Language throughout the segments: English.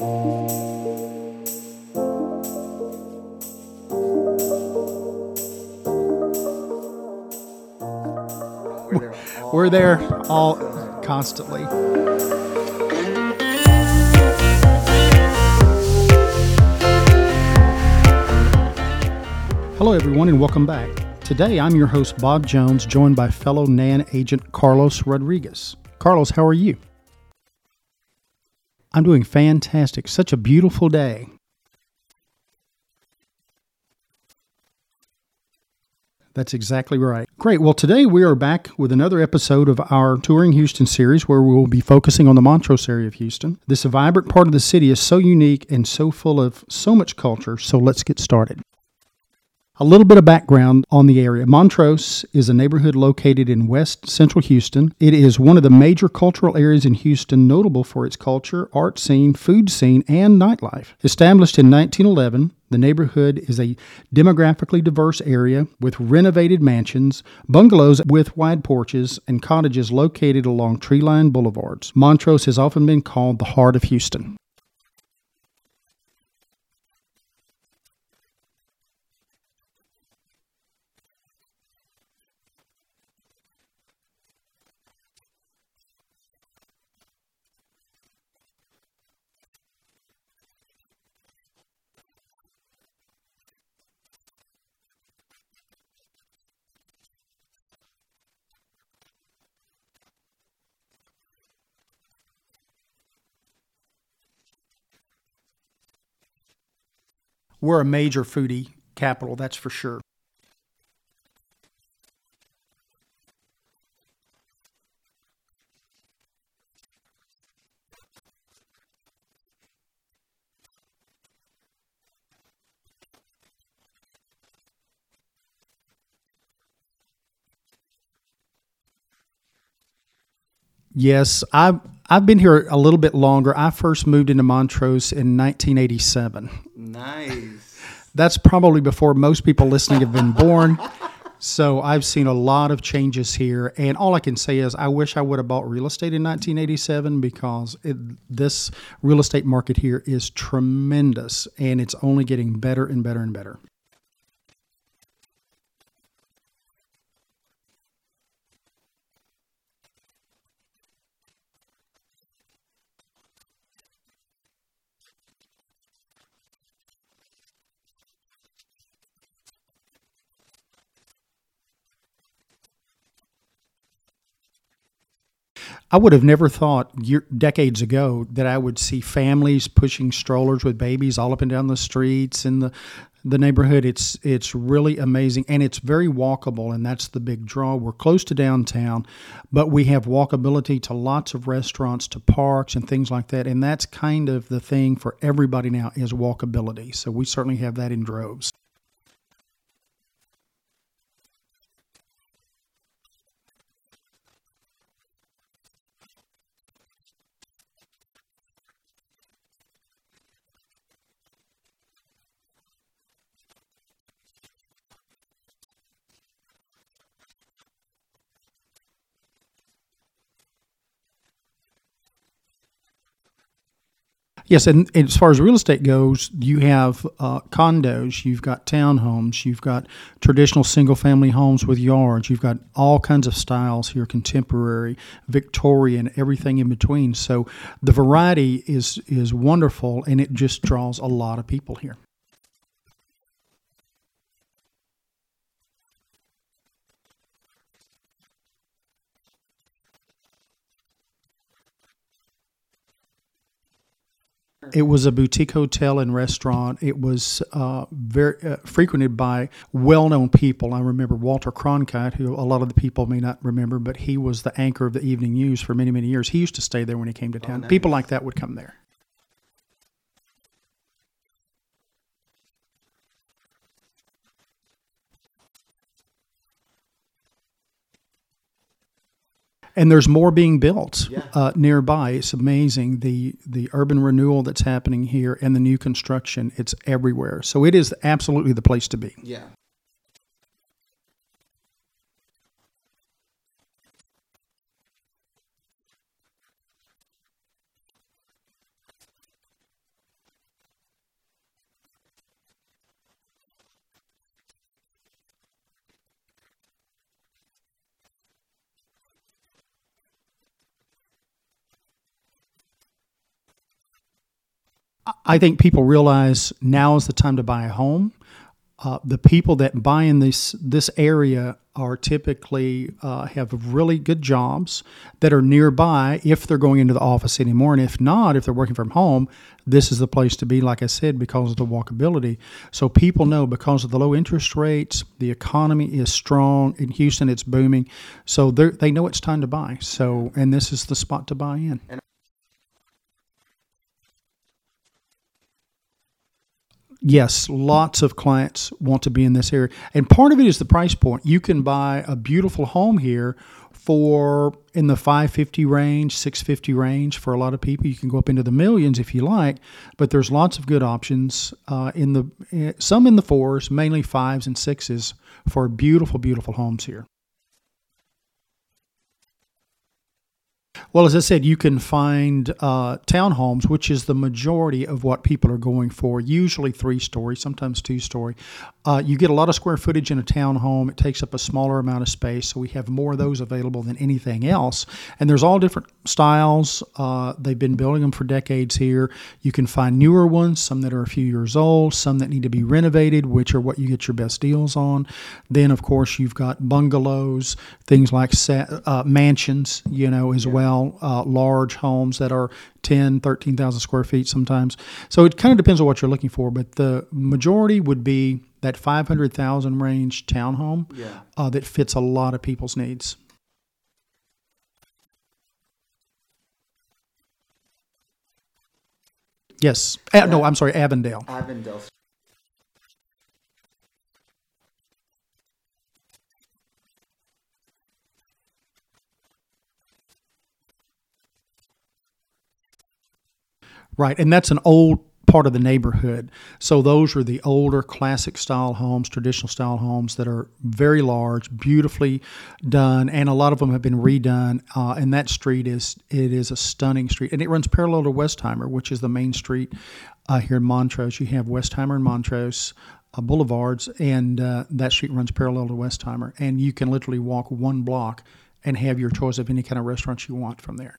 We're there all constantly. Hello, everyone, and welcome back. Today, I'm your host, Bob Jones, joined by fellow NAN agent Carlos Rodriguez. Carlos, how are you? I'm doing fantastic. Such a beautiful day. That's exactly right. Great. Well, today we are back with another episode of our Touring Houston series where we will be focusing on the Montrose area of Houston. This vibrant part of the city is so unique and so full of so much culture, so let's get started. A little bit of background on the area. Montrose is a neighborhood located in west central Houston. It is one of the major cultural areas in Houston, notable for its culture, art scene, food scene, and nightlife. Established in 1911, the neighborhood is a demographically diverse area with renovated mansions, bungalows with wide porches, and cottages located along tree lined boulevards. Montrose has often been called the heart of Houston. We're a major foodie capital, that's for sure. Yes, I've I've been here a little bit longer. I first moved into Montrose in 1987. Nice. That's probably before most people listening have been born. So I've seen a lot of changes here, and all I can say is I wish I would have bought real estate in 1987 because it, this real estate market here is tremendous, and it's only getting better and better and better. I would have never thought year, decades ago that I would see families pushing strollers with babies all up and down the streets in the the neighborhood. It's it's really amazing and it's very walkable and that's the big draw. We're close to downtown, but we have walkability to lots of restaurants, to parks and things like that. And that's kind of the thing for everybody now is walkability. So we certainly have that in droves. Yes, and, and as far as real estate goes, you have uh, condos, you've got townhomes, you've got traditional single family homes with yards, you've got all kinds of styles here contemporary, Victorian, everything in between. So the variety is, is wonderful and it just draws a lot of people here. It was a boutique hotel and restaurant. It was uh, very uh, frequented by well-known people. I remember Walter Cronkite, who a lot of the people may not remember, but he was the anchor of the evening news for many, many years. He used to stay there when he came to town. nice. People like that would come there. And there's more being built Yeah. uh, nearby. It's amazing the the urban renewal that's happening here and the new construction. It's everywhere, so it is absolutely the place to be. Yeah. I think people realize now is the time to buy a home. Uh, the people that buy in this this area are typically uh, have really good jobs that are nearby if they're going into the office anymore, and if not, if they're working from home, this is the place to be. Like I said, because of the walkability. So people know because of the low interest rates, the economy is strong in Houston. It's booming, so they know it's time to buy. So, and this is the spot to buy in. Yes, lots of clients want to be in this area. And part of it is the price point. You can buy a beautiful home here for in the 550 range, 650 range for a lot of people. You can go up into the millions if you like, but there's lots of good options uh, in the eh, some in the fours, mainly fives and sixes for beautiful, beautiful homes here. Well, as I said, you can find uh, townhomes, which is the majority of what people are going for, usually three story, sometimes two story. Uh, you get a lot of square footage in a townhome. It takes up a smaller amount of space, so we have more of those available than anything else. And there's all different styles. Uh, they've been building them for decades here. You can find newer ones, some that are a few years old, some that need to be renovated, which are what you get your best deals on. Then, of course, you've got bungalows, things like uh, mansions, you know, as yeah. well, uh, large homes that are 10, 13,000 square feet sometimes. So it kind of depends on what you're looking for, but the majority would be that 500,000 range townhome yeah. uh, that fits a lot of people's needs. Yes. No, I'm sorry, Avondale. Avondale. Right, and that's an old part of the neighborhood. So those are the older classic style homes, traditional style homes that are very large, beautifully done, and a lot of them have been redone. Uh, and that street is it is a stunning street, and it runs parallel to Westheimer, which is the main street uh, here in Montrose. You have Westheimer and Montrose. Uh, boulevards, and uh, that street runs parallel to Westheimer, and you can literally walk one block and have your choice of any kind of restaurant you want from there.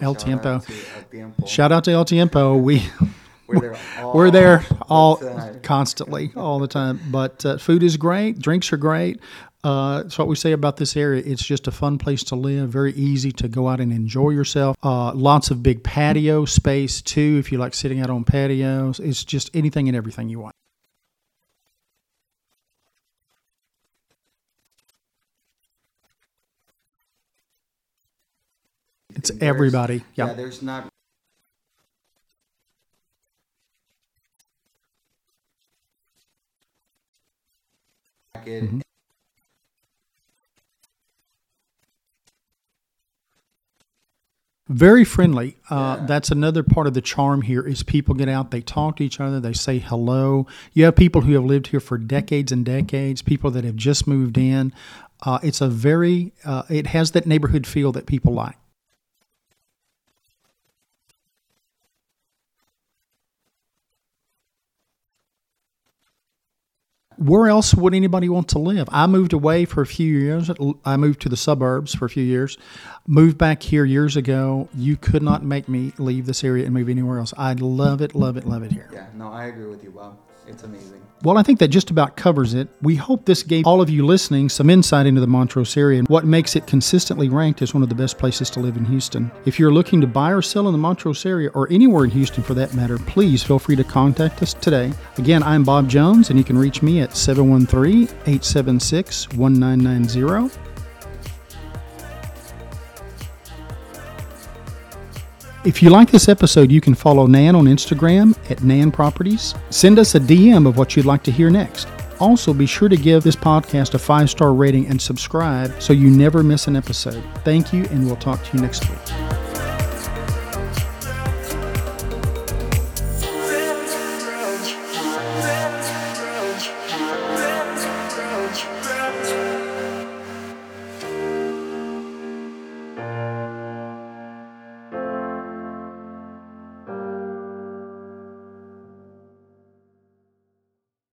El Tiempo. Shout out to El Tiempo. We we're there all, we're there all the constantly, all the time. But uh, food is great, drinks are great. Uh, it's what we say about this area. It's just a fun place to live. Very easy to go out and enjoy yourself. Uh, lots of big patio space too. If you like sitting out on patios, it's just anything and everything you want. It's everybody. Yeah. yeah, there's not mm-hmm. very friendly uh, yeah. that's another part of the charm here is people get out they talk to each other they say hello you have people who have lived here for decades and decades people that have just moved in uh, it's a very uh, it has that neighborhood feel that people like where else would anybody want to live? I moved away for a few years. I moved to the suburbs for a few years. Moved back here years ago. You could not make me leave this area and move anywhere else. I love it, love it, love it here. Yeah, no, I agree with you, Bob. It's amazing. Well, I think that just about covers it. We hope this gave all of you listening some insight into the Montrose area and what makes it consistently ranked as one of the best places to live in Houston. If you're looking to buy or sell in the Montrose area or anywhere in Houston for that matter, please feel free to contact us today. Again, I'm Bob Jones, and you can reach me at 713 876 1990. If you like this episode, you can follow Nan on Instagram at Nan Properties. Send us a DM of what you'd like to hear next. Also, be sure to give this podcast a five star rating and subscribe so you never miss an episode. Thank you, and we'll talk to you next week.